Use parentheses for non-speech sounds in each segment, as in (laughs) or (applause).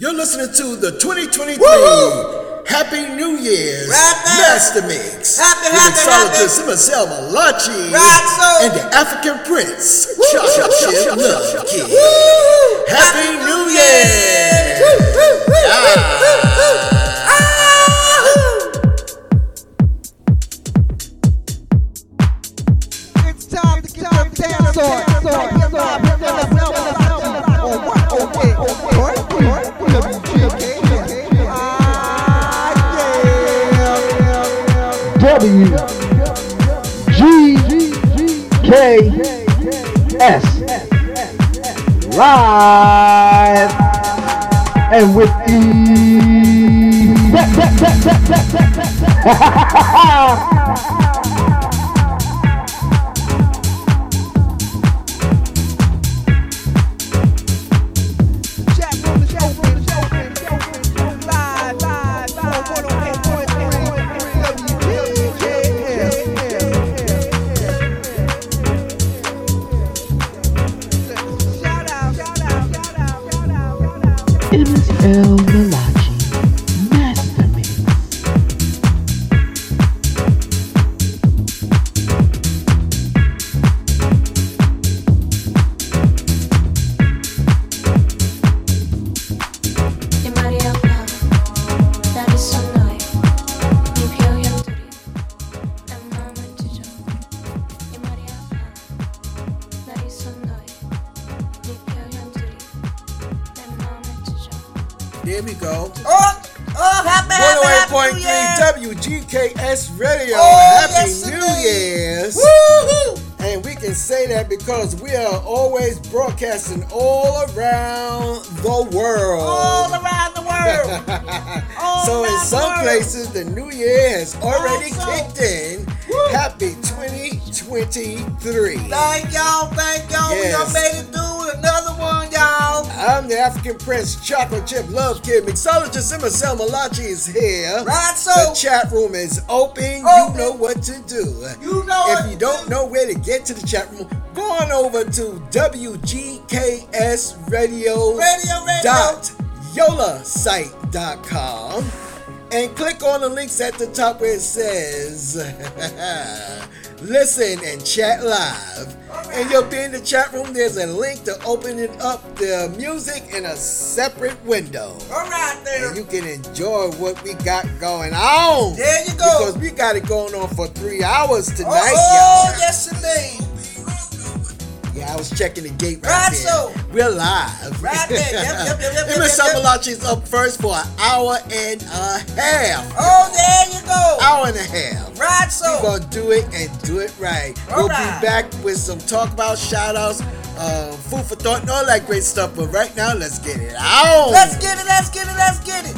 You're listening to the 2023 Woo! Happy New Year's Master Mix happy, happy, mixologist Marcel Malachi right, and the African Prince Chocolate Love Kid. Happy New Year! It's time to get the dance on. W K S. Live and with the (laughs) MSL Chocolate Chip Love Kid. Mixologist Marcel Malachi is here. Right, The so chat room is open. You know what to do. you know If you don't do. know where to get to the chat room, go on over to WGKS Radio Radio, radio. dot yolasite.com and click on the links at the top where it says (laughs) listen and chat live and you'll be in the chat room there's a link to opening up the music in a separate window All right there. and you can enjoy what we got going on There you go. because we got it going on for three hours Oh, tonight oh, y'all. yes indeed. Yeah, I was checking the gate right, Right, there. so. We're live. Right there. Yep, yep, yep, yep, yep, (laughs) Miss yep, yep. Up first for an hour and a half. Oh, there you go. Hour and a half. Right, so. We're gonna do it and do it right. All we'll right. be back with some talk about shout outs, um, food for thought, and all that great stuff. But right now, let's get it out. Let's get it, let's get it, let's get it.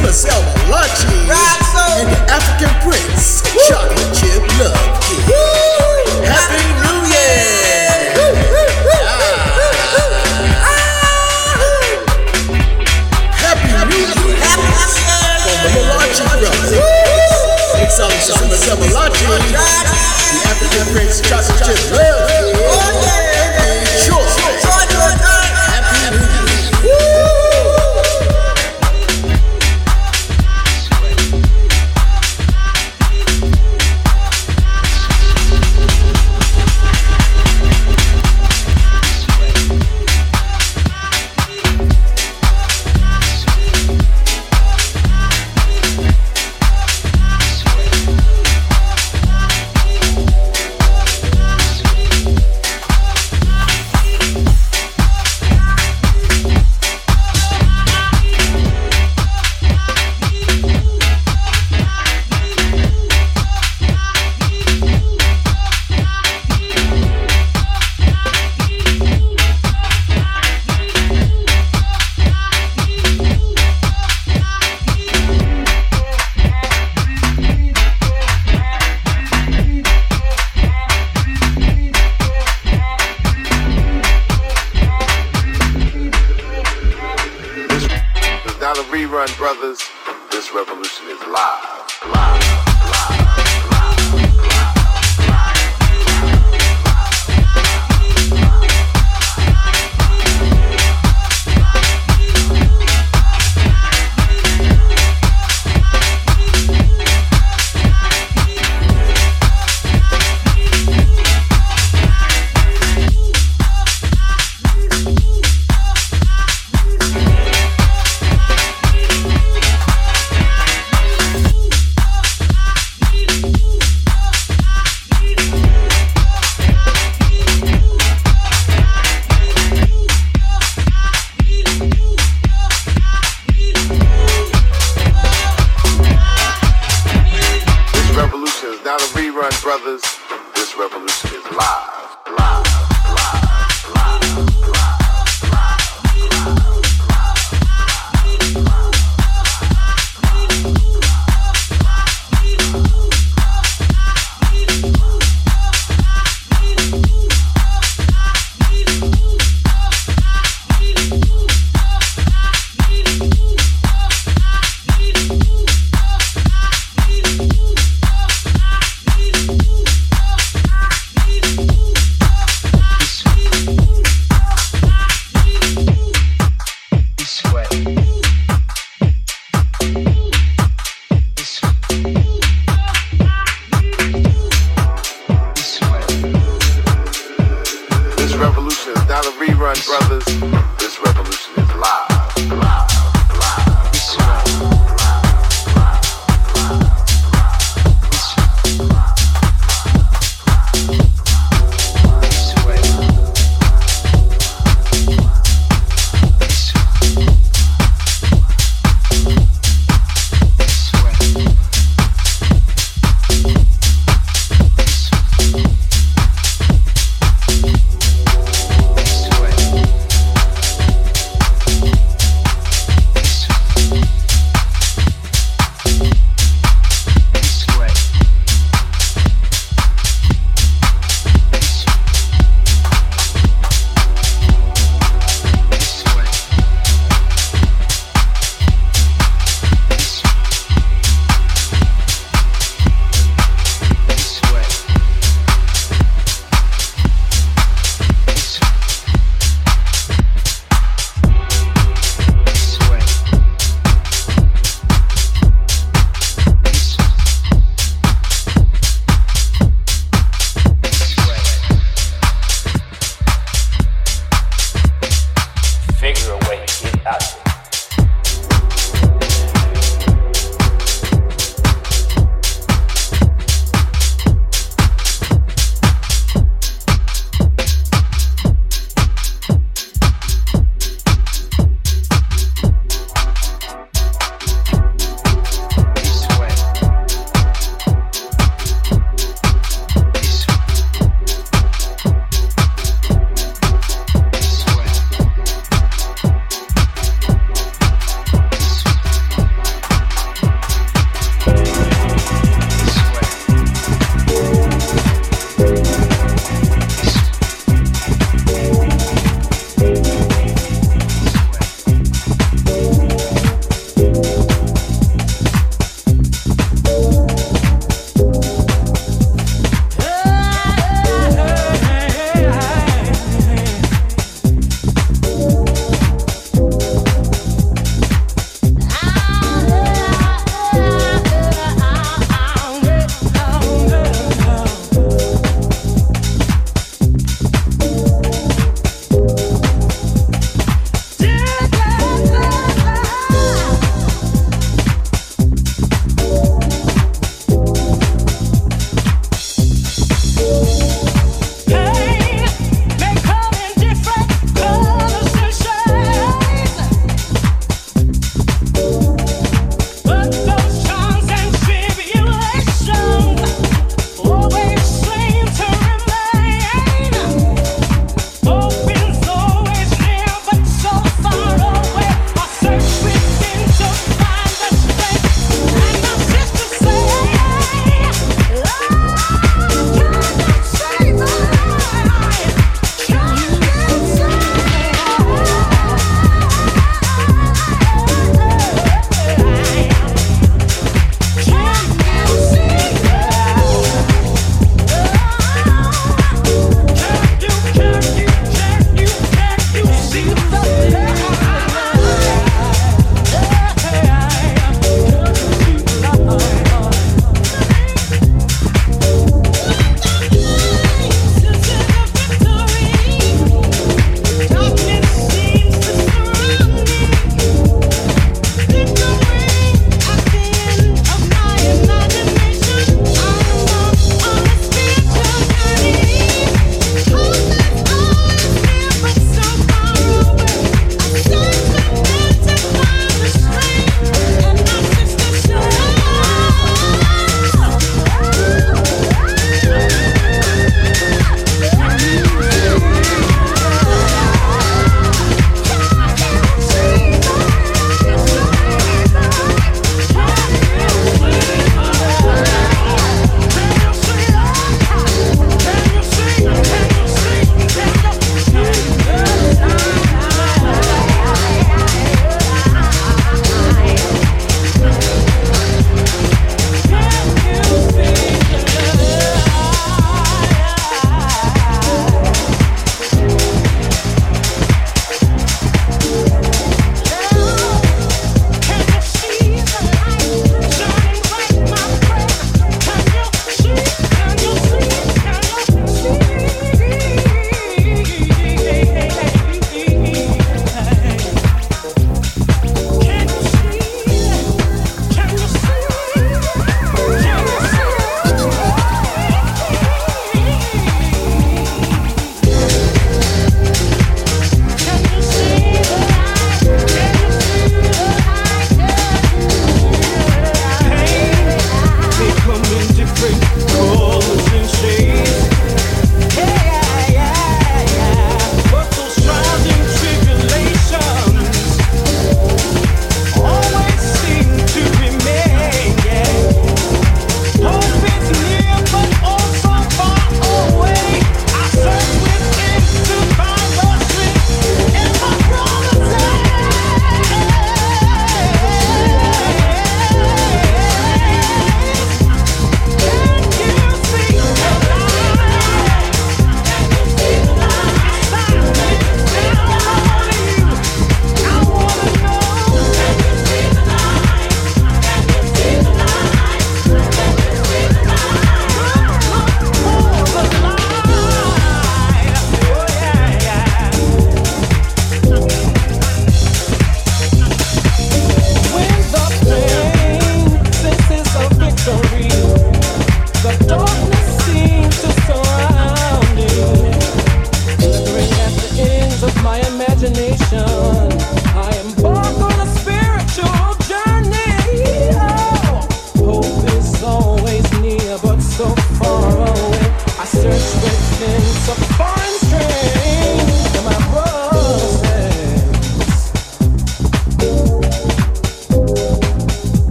Marcel Malachi and the African Prince, Chocolate Chip Love Kid. Ah. Happy New Year! Happy New Year. From the Malachi brothers. To Marcel Malachi, the African Prince, Chocolate Chip Love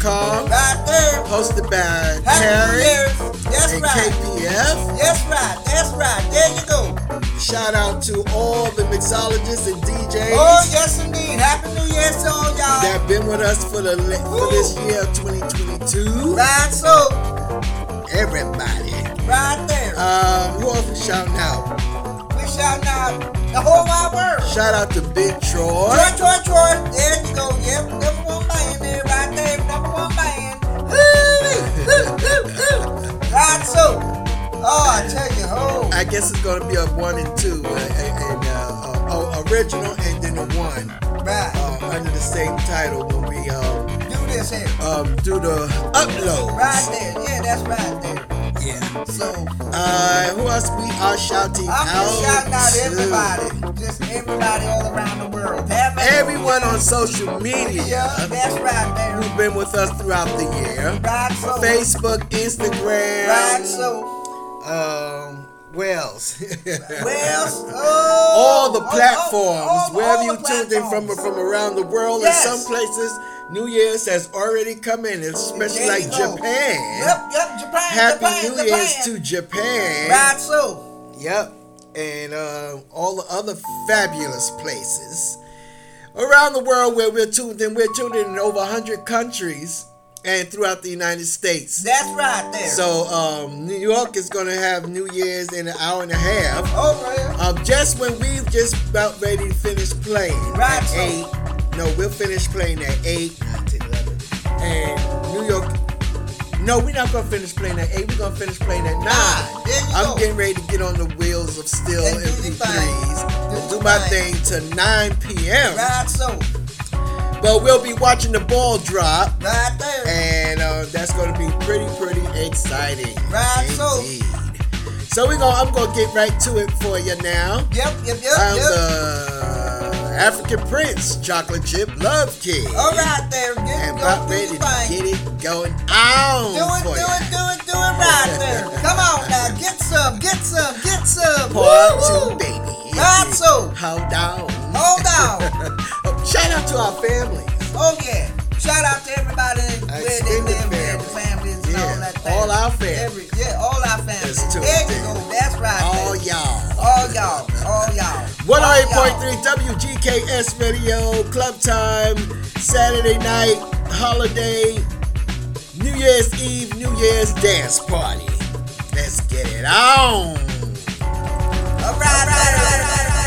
SoundCloud.com, Right there. hosted by New That's and right. KPF. That's right. That's right. There you go. Shout out to all the mixologists and DJs Oh, yes, indeed. Happy New Year to all y'all. that have been with us for the for this year of 2022. Right, so. Everybody. Right there. Um, who else we shouting out? we shouting out the whole wide world. Shout out to Big Troy. Troy, Troy, Troy. Oh, I tell you, oh. I guess it's gonna be a one and two, uh, and, uh, uh, uh, original, and then a one Right. uh, under the same title when we um, Do this here. um, do the upload. Right there. Yeah, that's right there. Yeah. So, Uh, who else we are shouting I'm out? shouting out to? everybody. Just everybody all around the world. Have Everyone on social media Yeah, that's right there. Who've been with us throughout the year. Right, so. Facebook, Instagram, Right, so. Um, Wells. (laughs) Well, oh, all the oh, platforms, oh, all- wherever all you the tuned in from from around the world. Yes. In some places, New Year's has already come in, especially like go. Japan. Yep, yep, Japan. Happy Japan, New Japan. Year's to Japan. Right, so. Yep. And uh, all the other fabulous places around the world where we're tuned in. We're tuned in in over 100 countries and throughout the United States. That's right there. So um, New York is going to have New Year's in an hour and a half. here. Um, just when we just about ready to finish playing Right, at eight. No, we'll finish playing at eight, nine, 10, 11. and New York. No, we're not gonna finish playing at eight. We're gonna finish playing at nine. You I'm go. getting ready to get on the wheels of steel And do the MP3s and Do do my thing. thing to 9 p.m. Right, so. But we'll be watching the ball drop, Right there. and uh, that's gonna be pretty, pretty exciting. Right, so. Indeed. So we gonna, I'm gonna get right to it for you now. Yep, yep, yep, I'm yep. the African Prince, Chocolate Chip Love Kid. All right there. Get And go about ready to get it going on Do it, do you. it, do it, do it right there. Come on now, get some, get some, get some. Part Woo-hoo. two, baby. Right, so. Hold on. Hold on. (laughs) Shout out to our families. Oh yeah. Shout out to everybody where they live, yeah, the family. families and all that thing. all our families. Every, yeah, all our families. There you go. That's right. All there. y'all. All y'all. All y'all. 108.3 WGKS Radio, Club Time, Saturday night, holiday, New Year's Eve, New Year's dance party. Let's get it on. All right, all right, all right, all right.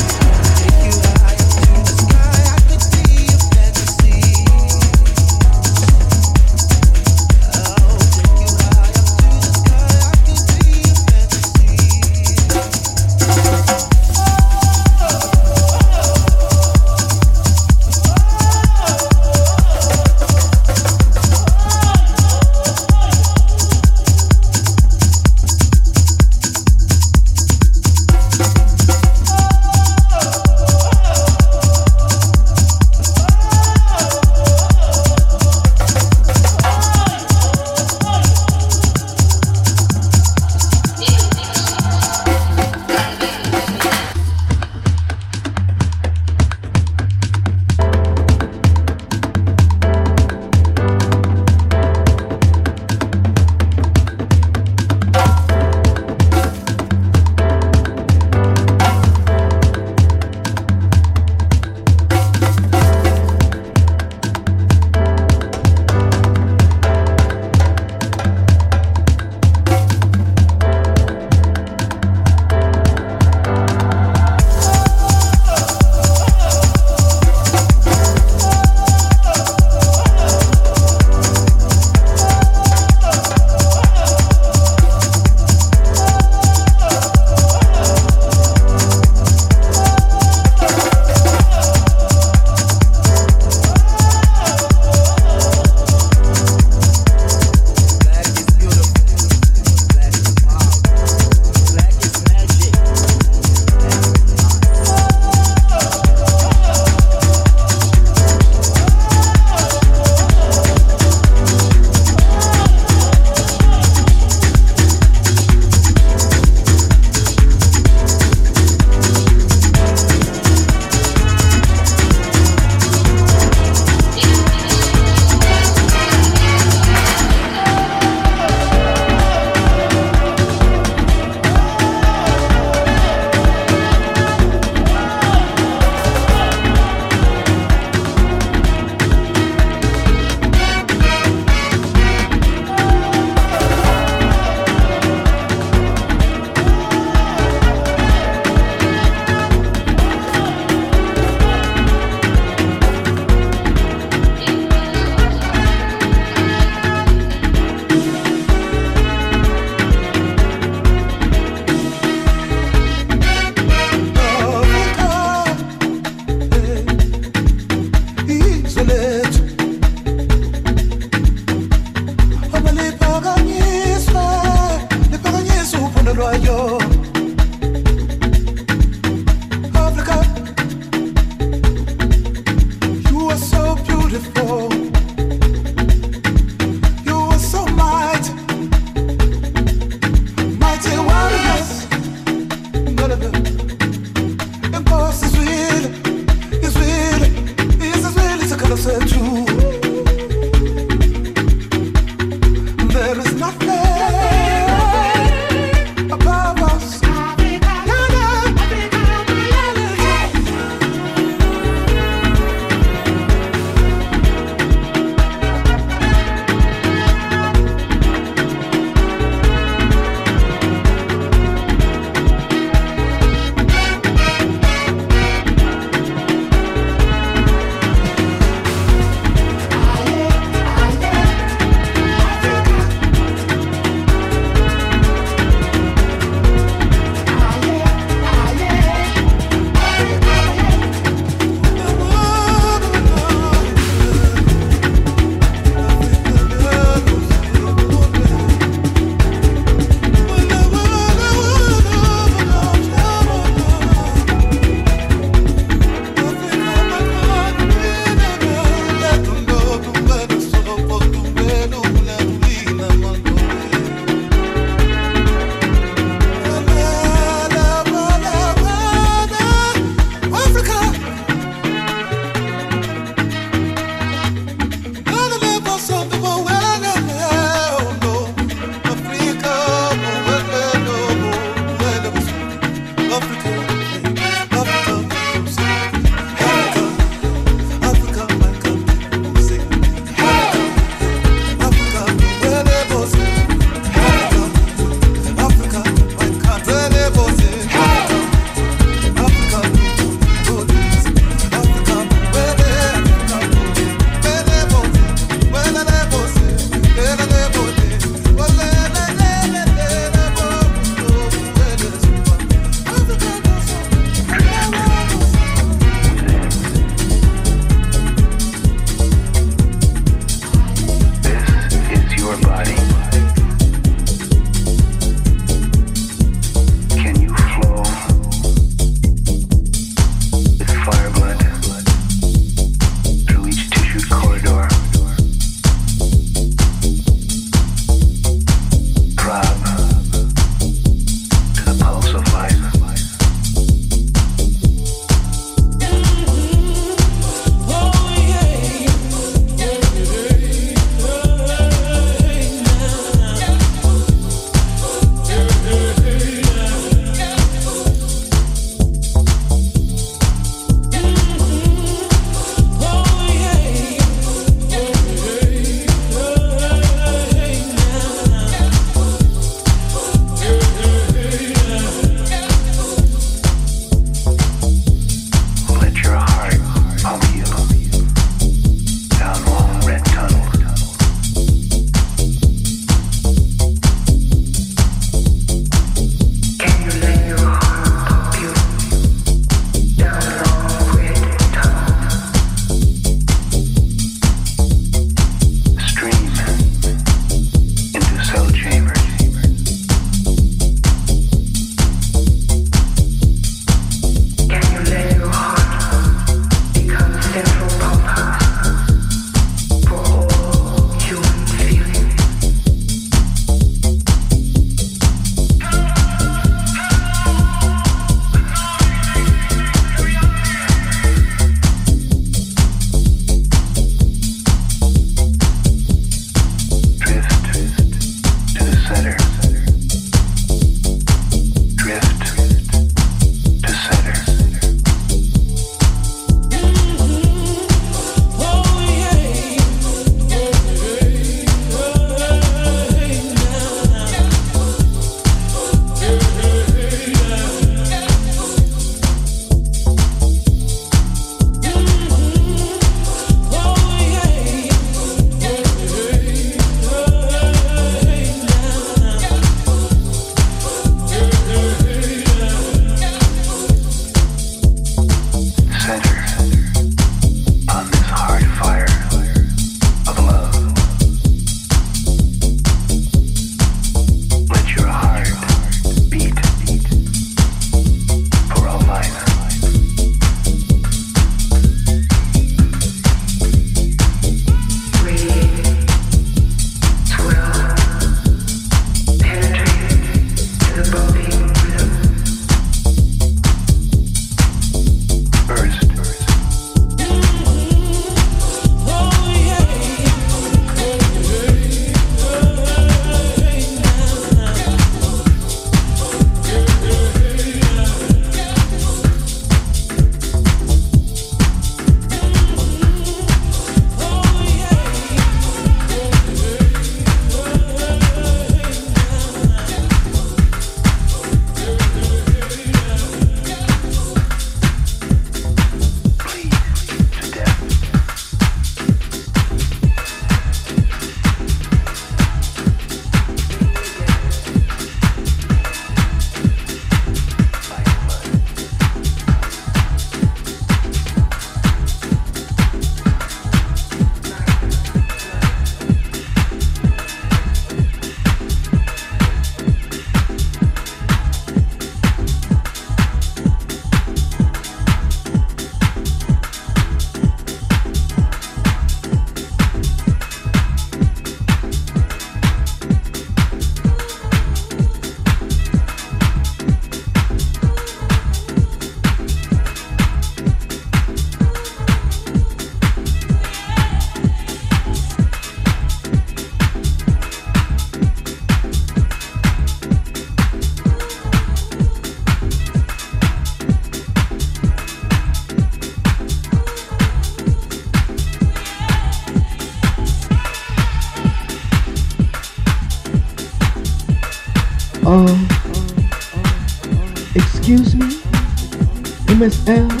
Love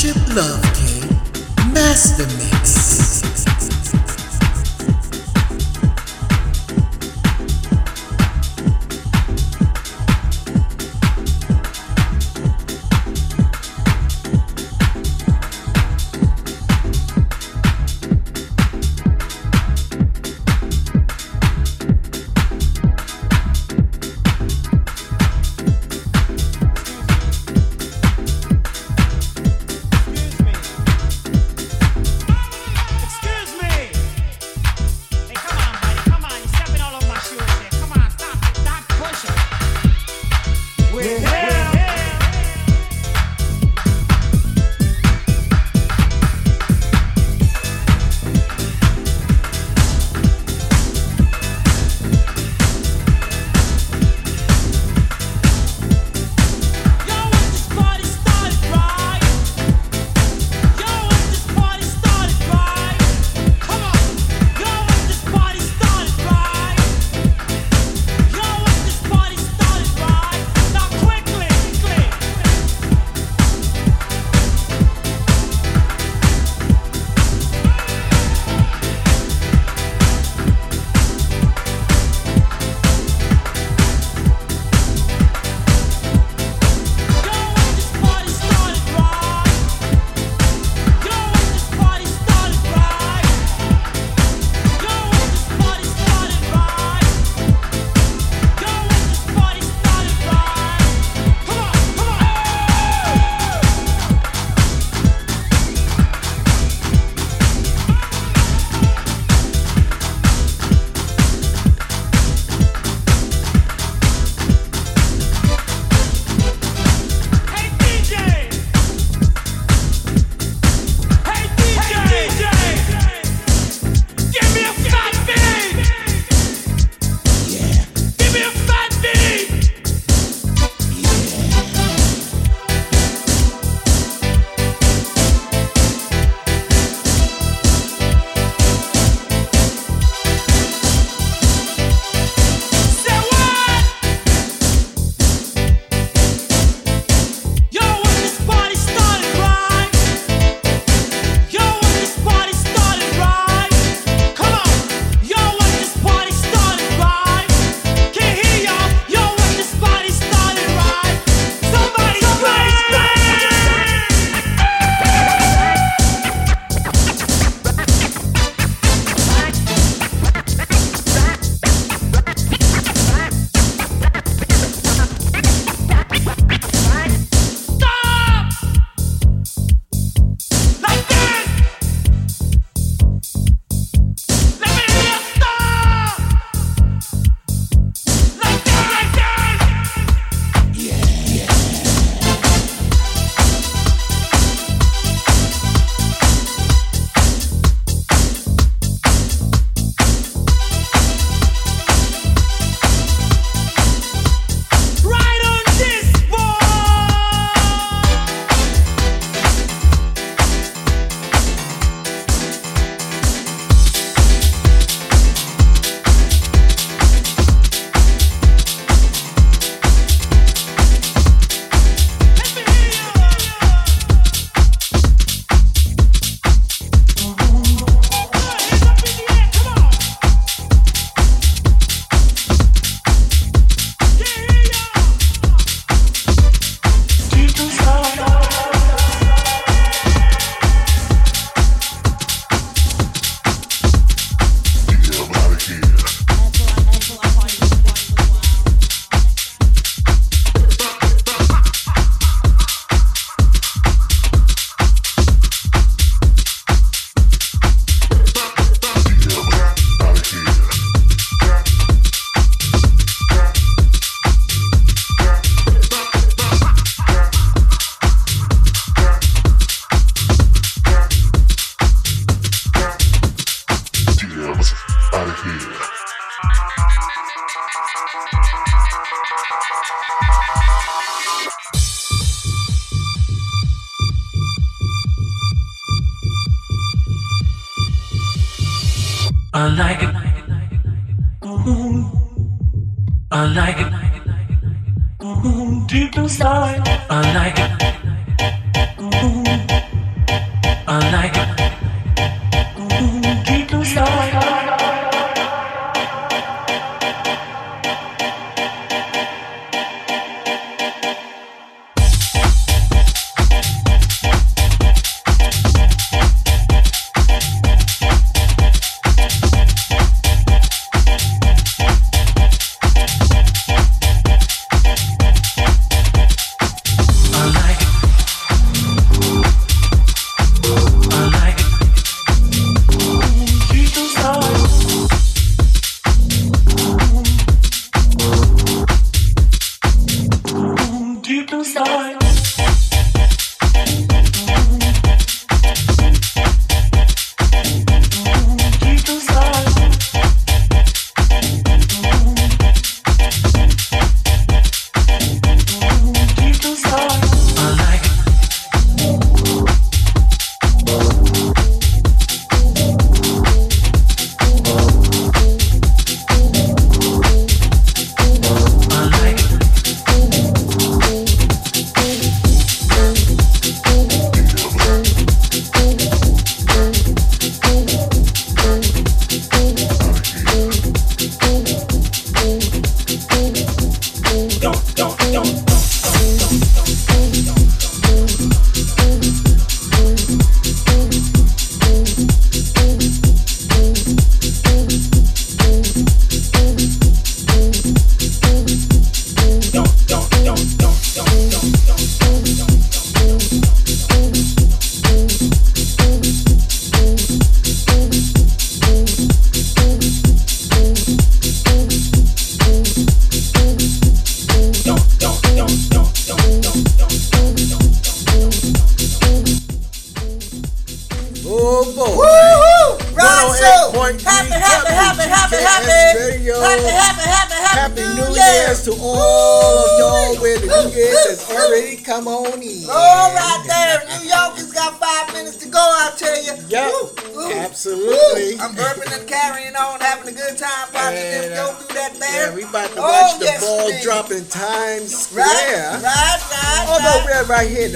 Friendship Love Game me.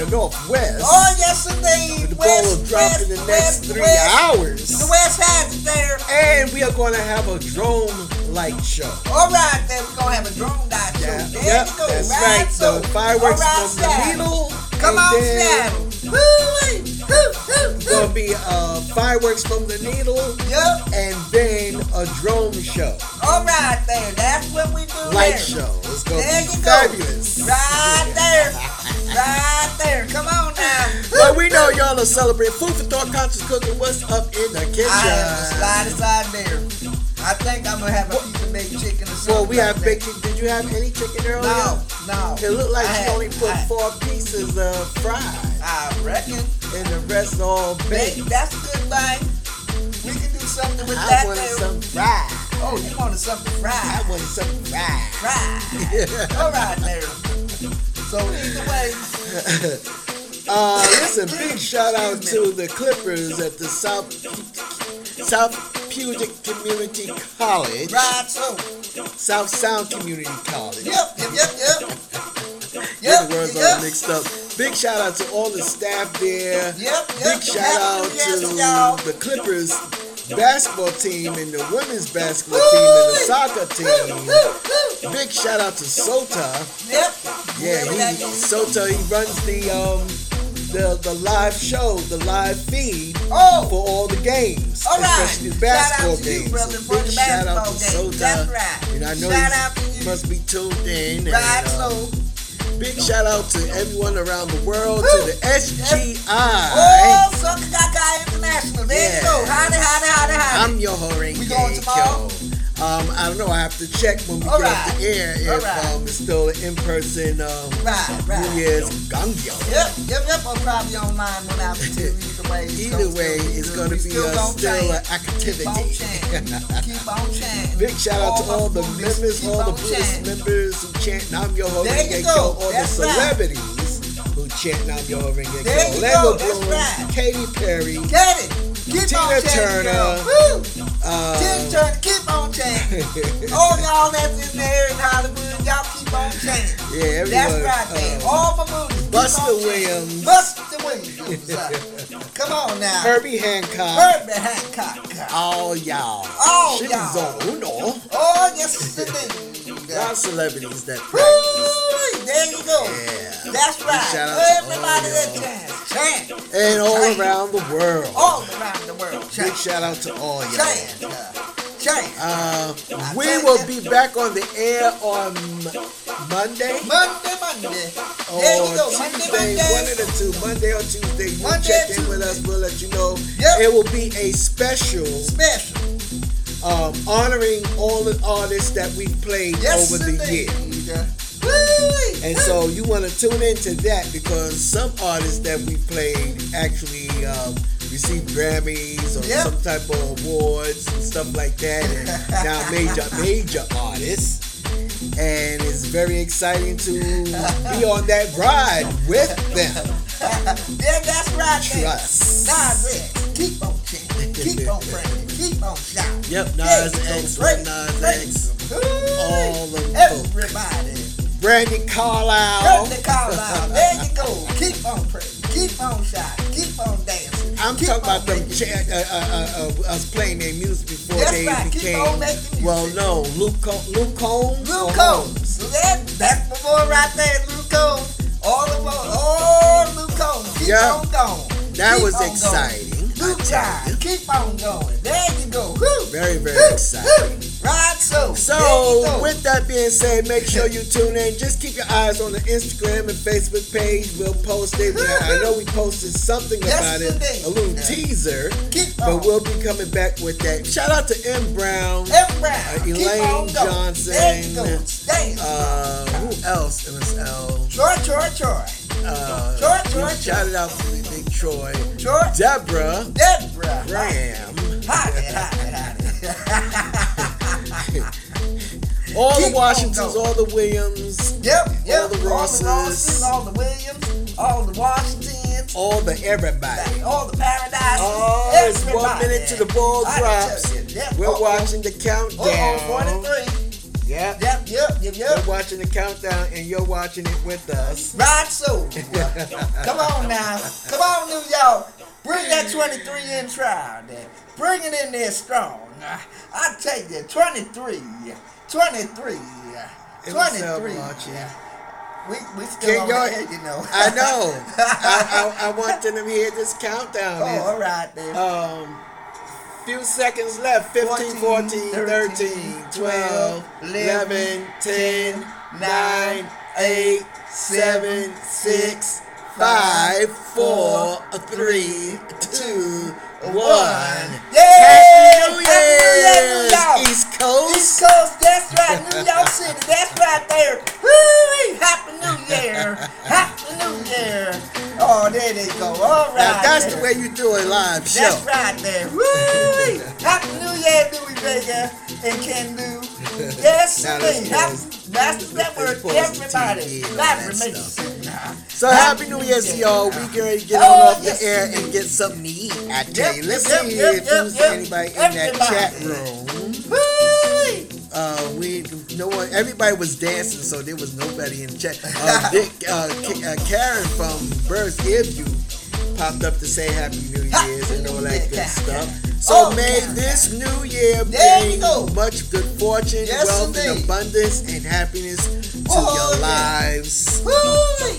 In Northwest. Bacon. Did you have any chicken earlier? No, no. It looked like I she had- only put I- four pieces of fried, I reckon. and the rest all Baked, baked. that's a good thing. We can do something with I that. wanted there. some fried. Oh, you wanted something fried. I wanted something fried. Fried. (laughs) All right, there. So either way, (laughs) Uh, listen, big shout out to the Clippers at the South South Puget Community College, right. So, South Sound Community College. yep, yep, yep, yep. Yep, the words all yep. mixed up. Big shout out to all the staff there. Yep, yep. Big shout out Happy New Year to the Clippers basketball team and the women's basketball team and the soccer team. Big shout out to Sota. Yep. Yeah, he. Sota, he runs the um the the live show, the live feed Oh. for all the games, All right. especially Shout basketball out to you, games. brother, So for big the shout out to games. That's right. And I know Shout out to you. must be tuned in. Right, uh, so. Big shout out to everyone around the world, Woo. to the SGI. Oh, Gaga International. There Yeah. you go. Howdy, howdy, howdy, howdy. I'm your Horenge We going tomorrow? Um, I don't know. I have to check when we All get off the air if right. um, it's still an in-person um, Right, right. New Year's gongyo. Yep, yep, yep. Or probably online when too. Either way. it's Either way, it's going to be still a, gonna still an activity. Keep on chanting. Big shout out to All the members, keep all the Buddhist members who chant Nam Myoho Renge Kyo, go. all the right. celebrities who chant Nam Myoho Renge Kyo. Orlando Bloom, right. Katy Perry, Get it. Keep on Tina chanting, Turner, girl. Woo. uh, Tina Turner, keep on chanting. all (laughs) y'all that's in there in Hollywood, y'all keep on chanting. yeah, everybody. That's right, man. uh, all my movies. Buster on. Williams. Buster Williams. Come on now. Herbie Hancock, Herbie Hancock. all y'all. All y'all. Uno. Oh, yes, indeed. Lot celebrities that practice. Woo, there you go. Yeah. That's right. shout out to Everybody that y'all. And all Chant. around the world. All around the world, Big shout out to all y'all. Chant. uh, Uh, we will be back on the air on Monday Monday, Monday. or There you go. Tuesday, Monday. one of the two, Monday or Tuesday. You Monday check in with us. We'll let you know. Yep. It will be a special Special. Um, honoring all the artists that we've played Yes, over the year. And so you want to tune into that because some artists that we played actually um, received Grammys or Yep. some type of awards and stuff like that. And (laughs) now major major artists. And it's very exciting to be on that ride with them. (laughs) Yeah, that's right. Trust. Nas X. Keep on chanting. Keep on praying. Keep on shouting. Yep, There Nas you go. X, Praise, Nas praise. X, all of them. Everybody. Brandi Carlile. Turn the call out. There you go. Keep on praying. Keep on shouting. Keep on dancing. I'm Keep talking about them making cha- uh, uh, uh, uh, us playing their music before That's they right. Keep became on making music. well known. Luke Co- Luke Combs. or Luke Combs. So that, that's the boy right there, Luke Combs. All of us, all Luke Combs. Keep Yeah. on going. That Keep was on going. Exciting. I Luke tell Time. you. Keep on going. There you go. Woo. Very very Woo. exciting. Woo. Right, so. So with that being said, make sure you tune in. Just keep your eyes on the Instagram and Facebook page. We'll post it. I know we posted something about it, a little teaser. Keep on. But we'll be coming back with that. Shout out to M Brown, Every round. uh, Elaine on. Johnson, There you go. Dance. uh, who else? MSL. Troy, Troy, Troy. Uh, Troy, Troy, shouted out to the big Troy. Troy, Deborah, Deborah, Graham, howdy, howdy. (laughs) all Keep the Washingtons, all the Williams, Yep, yep. all the Rosses, all the Rosses, all the Williams, all the Washingtons, all the everybody. all the Paradises. Oh, it's one minute to the ball drops. We're watching the countdown. Uh-oh, 43. Yep. Yep, yep, yep, yep. We're watching the countdown, and you're watching it with us. Right so. (laughs) Come on now. Come on, New York. Bring that 23 in trial there. Bring it in there strong. I tell you, 23. 23. It was, 23. We, we still Can y'all- the air, you know. I know. (laughs) I, I, I want them to hear this countdown. Oh, all right then. Um, few seconds left. 15, 14, 13, 12, 11, 10, 9, 8, 7, 6, 5, 4, 3, 2, 1. Yeah! Happy New Happy New Year, New Year! York! East Coast! East Coast, that's right. New York City, that's right there. Woo! Happy New Year! Happy New Year! Oh, there they go. All right. Now that's there. the way you do a live show. That's right there. Woo! (laughs) Happy New Year, Louis Vega and Ken Lou. Yes, Now let's Happy, that's the network. pause Everybody. TV and That all. So happy New Year to y'all. We get ready to get Oh, on off yes, the air and get something to eat. I tell you, let's yep, see yep, if yep, there's anybody in that chat room. Uh, we no one. Everybody was dancing, so there was nobody in the chat. Uh, Dick, uh, K- uh, Karen from Bird's Ear View popped up to say Happy New Year's and all that good stuff. So Oh, may this new year bring go. much good fortune, Yes, wealth, and abundance and happiness to Oh, your yeah. lives.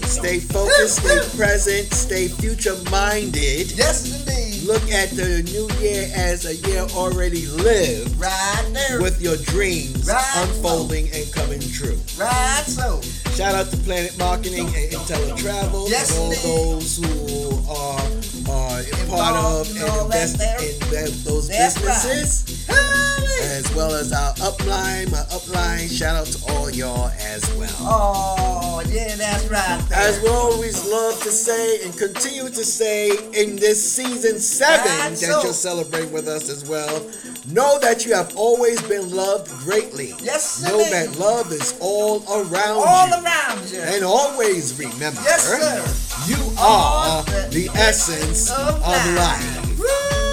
Stay focused, stay present, stay future minded. Yes, indeed. Look at the new year as a year already lived Right there. with your dreams Right. unfolding and coming true. Right so. Shout out to Planet Marketing and IntelliTravel Yes, and all indeed. those who are, Uh, are a part of and invest in that- those That's right. As well as our upline, my upline. Shout out to all y'all as well. Oh, yeah, that's right there. As we always love to say and continue to say in this season seven Right, that so- you'll celebrate with us as well, know that you have always been loved greatly. Yes, Know indeed. that love is all around All you. around you. And always remember, Yes, sir. you are the essence of of life.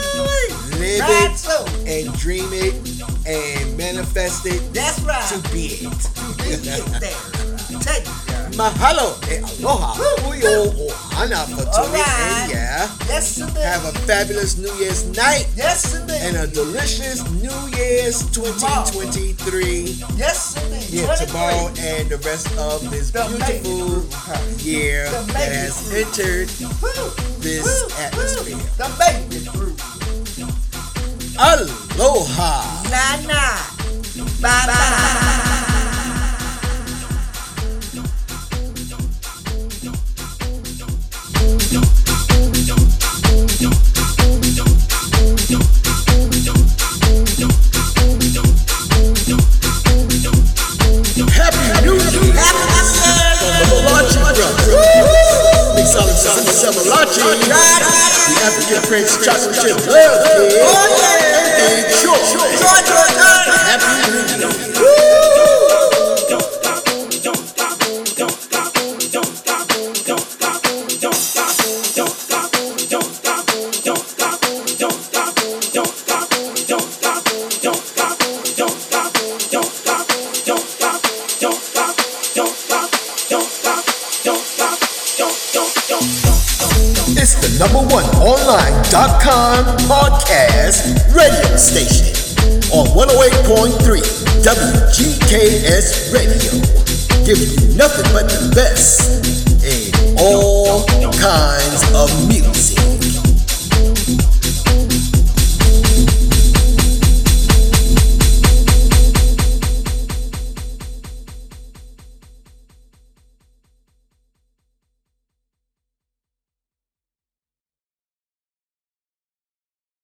Live it so. and dream it and manifest it That's right. to be it. Be it there. Take. Mahalo e aloha. Uyo ohana for tuning right. in, yeah. Yes, indeed. Have a fabulous New Year's night Yes, indeed. and a delicious New Year's 2023 yes, indeed. here 23. tomorrow and the rest of this The beautiful year that has entered Woo, this woo, atmosphere. The baby group. Aloha. Nah. Bye, bye. Happy New Year. From the Malachi Brothers. Big Solid Son of Malachi. The African Prince Chocolate Chip Love Kid. Happy New Year. Number one online.com podcast radio station on 108.3 WGKS Radio. Giving you nothing but the best in all kinds of music.